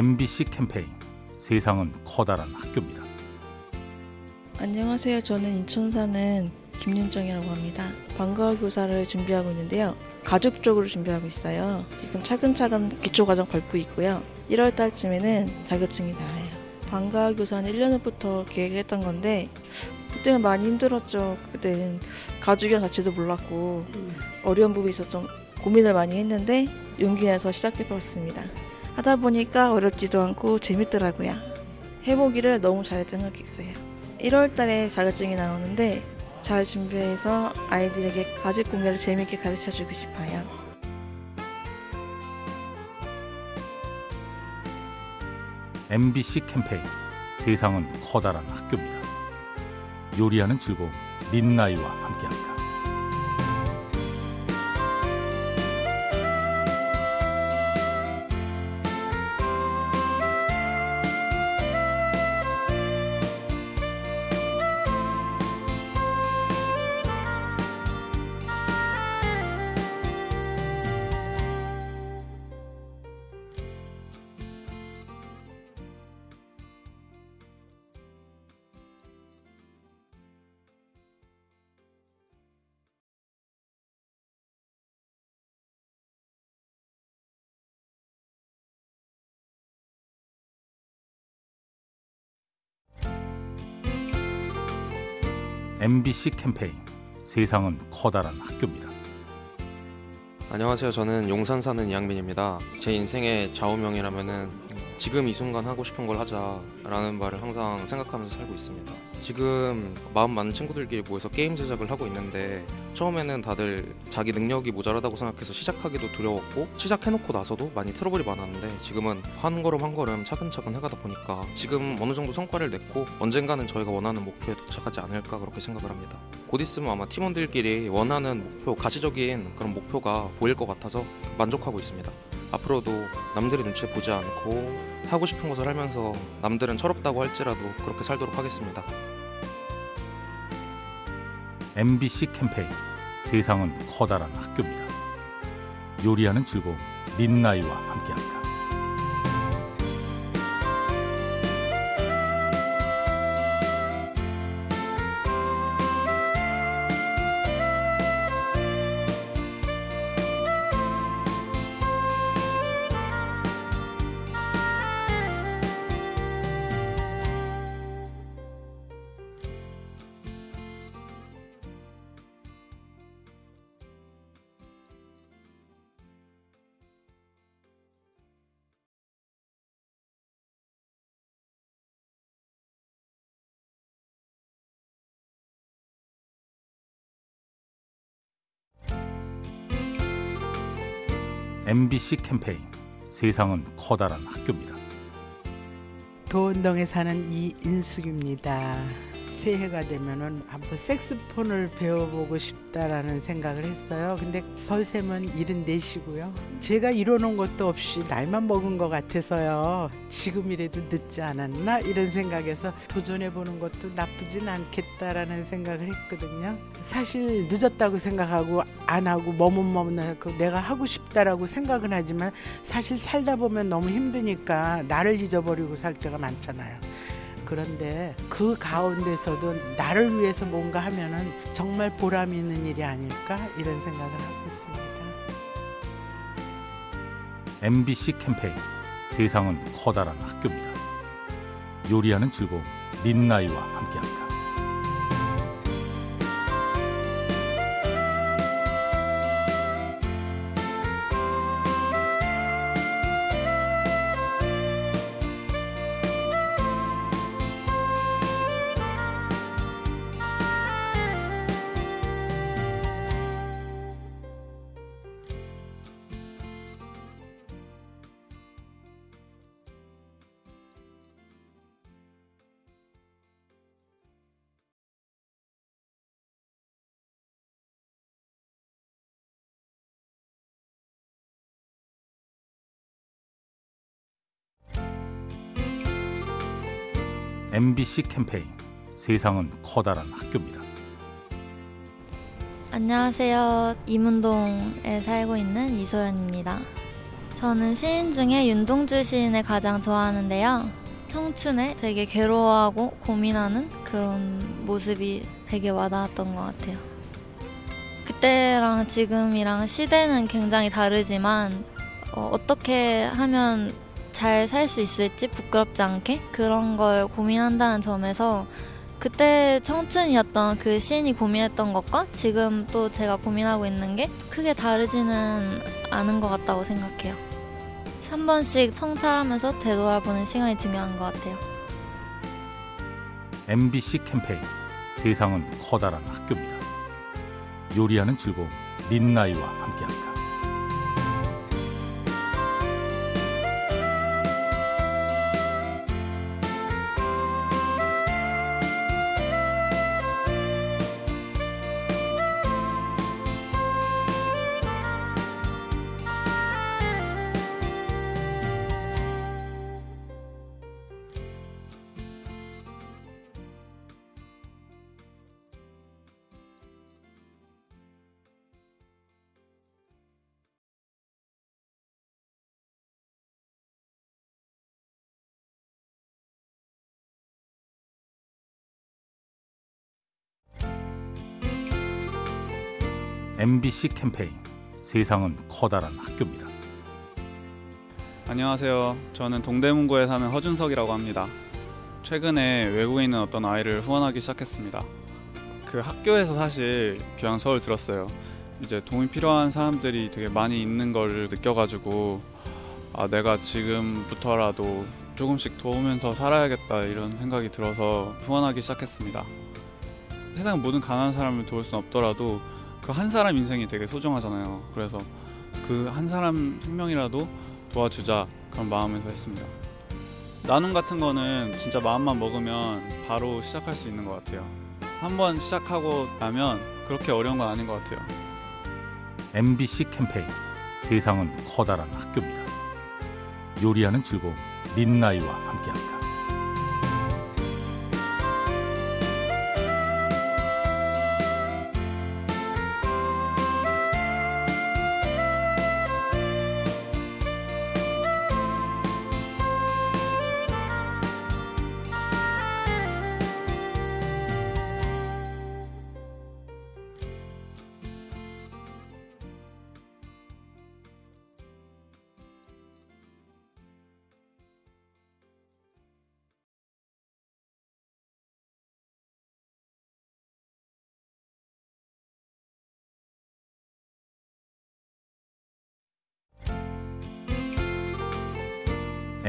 MBC 캠페인 세상은 커다란 학교입니다. 안녕하세요. 저는 인천 사는 김윤정이라고 합니다. 방과후 교사를 준비하고 있는데요. 가족적으로 준비하고 있어요. 지금 차근차근 기초 과정 밟고 있고요. 1월 달쯤에는 자격증이 나와요. 방과후 교사는 1년 후부터 계획했던 건데 그때는 많이 힘들었죠. 그때는 가족이랑 자체도 몰랐고 어려운 부분이 있어서 좀 고민을 많이 했는데 용기 내서 시작해봤습니다. 하다 보니까 어렵지도 않고 재밌더라고요. 해보기를 너무 잘했던 것 같아요. 1월 달에 자격증이 나오는데 잘 준비해서 아이들에게 가족 공예를 재밌게 가르쳐 주고 싶어요. MBC 캠페인 세상은 커다란 학교입니다. 요리하는 즐거움 민나이와 함께합니다. MBC 캠페인 세상은 커다란 학교입니다. 안녕하세요. 저는 용산 사는 이양민입니다. 제 인생의 좌우명이라면은 지금 이 순간 하고 싶은 걸 하자라는 말을 항상 생각하면서 살고 있습니다. 지금 마음 많은 친구들끼리 모여서 게임 제작을 하고 있는데 처음에는 다들 자기 능력이 모자라다고 생각해서 시작하기도 두려웠고 시작해놓고 나서도 많이 트러블이 많았는데 지금은 한 걸음 한 걸음 차근차근 해가다 보니까 지금 어느 정도 성과를 냈고 언젠가는 저희가 원하는 목표에 도착하지 않을까 그렇게 생각을 합니다. 곧 있으면 아마 팀원들끼리 원하는 목표, 가시적인 그런 목표가 보일 것 같아서 만족하고 있습니다. 앞으로도 남들의 눈치 보지 않고 하고 싶은 것을 하면서 남들은 철없다고 할지라도 그렇게 살도록 하겠습니다. MBC 캠페인 세상은 커다란 학교입니다. 요리하는 즐거움 민나이와 함께합니다. MBC 캠페인 세상은 커다란 학교입니다. 도운동에 사는 이인숙입니다. 새해가 되면은 한번 색스폰을 배워보고 싶다라는 생각을 했어요. 근데 설쌤은 74시고요. 제가 이뤄놓은 것도 없이 나이만 먹은 것 같아서요. 지금이라도 늦지 않았나 이런 생각에서 도전해보는 것도 나쁘진 않겠다라는 생각을 했거든요. 사실 늦었다고 생각하고 안 하고 머뭇머뭇하고 내가 하고 싶다라고 생각은 하지만 사실 살다 보면 너무 힘드니까 나를 잊어버리고 살 때가 많잖아요. 그런데 그 가운데서도 나를 위해서 뭔가 하면은 정말 보람 있는 일이 아닐까 이런 생각을 하고 있습니다. MBC 캠페인 세상은 커다란 학교입니다. 요리하는 즐거움 민나이와 함께합니다. MBC 캠페인 세상은 커다란 학교입니다. 안녕하세요. 이문동에 살고 있는 이소연입니다. 저는 시인 중에 윤동주 시인을 가장 좋아하는데요. 청춘에 되게 괴로워하고 고민하는 그런 모습이 되게 와닿았던 것 같아요. 그때랑 지금이랑 시대는 굉장히 다르지만 어, 떻게 하면 잘 살 수 있을지 부끄럽지 않게 그런 걸 고민한다는 점에서 그때 청춘이었던 그 시인이 고민했던 것과 지금 또 제가 고민하고 있는 게 크게 다르지는 않은 것 같다고 생각해요. 한 번씩 성찰하면서 되돌아보는 시간이 중요한 것 같아요. MBC 캠페인 세상은 커다란 학교입니다. 요리하는 즐거움 민나이와 함께합니다. MBC 캠페인 세상은 커다란 학교입니다. 안녕하세요. 저는 동대문구에 사는 허준석이라고 합니다. 최근에 외국에 있는 어떤 아이를 후원하기 시작했습니다. 그 학교에서 사실 귀향 서울 들었어요. 이제 도움이 필요한 사람들이 되게 많이 있는 걸 느껴가지고 아 내가 지금부터라도 조금씩 도우면서 살아야겠다 이런 생각이 들어서 후원하기 시작했습니다. 세상 모든 가난한 사람을 도울 수는 없더라도 그 한 사람 인생이 되게 소중하잖아요. 그래서 그 한 사람 생명이라도 도와주자 그런 마음에서 했습니다. 나눔 같은 거는 진짜 마음만 먹으면 바로 시작할 수 있는 것 같아요. 한번 시작하고 나면 그렇게 어려운 건 아닌 것 같아요. MBC 캠페인 세상은 커다란 학교입니다. 요리하는 즐거움 민나이와 함께합니다.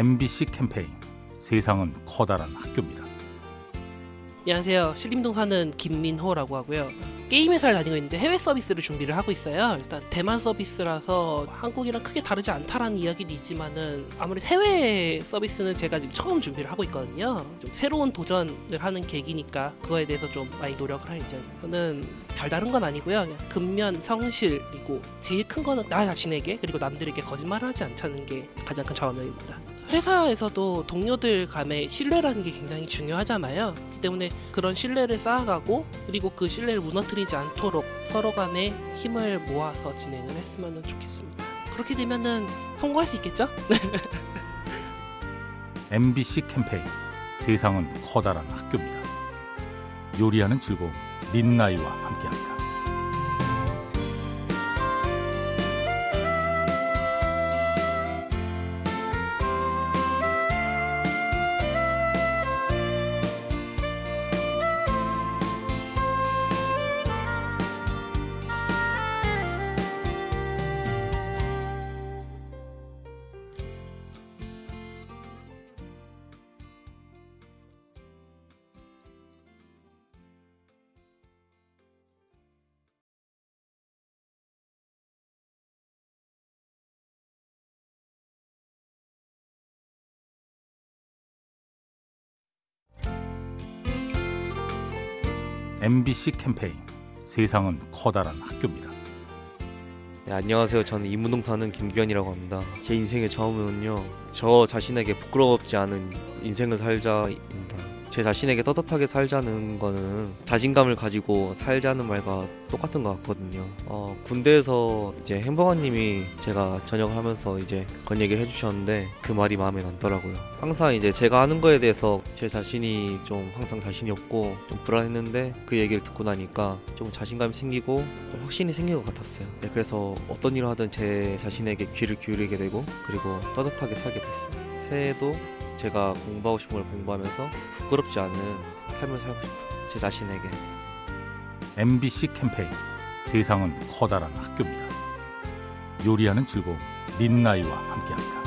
MBC 캠페인 세상은 커다란 학교입니다. 안녕하세요. 신림동 사는 김민호라고 하고요. 게임 회사를 다니고 있는데 해외 서비스를 준비를 하고 있어요. 일단 대만 서비스라서 한국이랑 크게 다르지 않다라는 이야기도 있지만은 아무래도 해외 서비스는 제가 지금 처음 준비를 하고 있거든요. 좀 새로운 도전을 하는 계기니까 그거에 대해서 좀 많이 노력을 할 예정입니다. 저는 별다른 건 아니고요. 근면 성실이고 제일 큰 거는 나 자신에게 그리고 남들에게 거짓말하지 않자는 게 가장 큰 좌우명입니다. 회사에서도 동료들 간의 신뢰라는 게 굉장히 중요하잖아요. 그렇기 때문에 그런 신뢰를 쌓아가고 그리고 그 신뢰를 무너뜨리지 않도록 서로 간에 힘을 모아서 진행을 했으면 좋겠습니다. 그렇게 되면은 성공할 수 있겠죠? MBC 캠페인 세상은 커다란 학교입니다. 요리하는 즐거움 민나이와 함께합니다. MBC 캠페인 세상은 커다란 학교입니다. 네, 안녕하세요. 저는 이문동 사는 김규현이라고 합니다. 제 인생의 좌우명은요. 저 자신에게 부끄럽지 않은 인생을 살자입니다. 제 자신에게 떳떳하게 살자는 거는 자신감을 가지고 살자는 말과 똑같은 것 같거든요. 어, 군대에서 이제 햄버거님이 제가 전역을 하면서 이제 그런 얘기를 해주셨는데 그 말이 마음에 남더라고요. 항상 이제 제가 하는 거에 대해서 제 자신이 좀 항상 자신이 없고 좀 불안했는데 그 얘기를 듣고 나니까 좀 자신감이 생기고 좀 확신이 생긴 것 같았어요. 네, 그래서 어떤 일을 하든 제 자신에게 귀를 기울이게 되고 그리고 떳떳하게 살게 됐어요. 새해에도 제가 공부하고 싶은 걸 공부하면서 부끄럽지 않은 삶을 살고 싶어요. 제 자신에게. MBC 캠페인 세상은 커다란 학교입니다. 요리하는 즐거움 민나이와 함께합니다.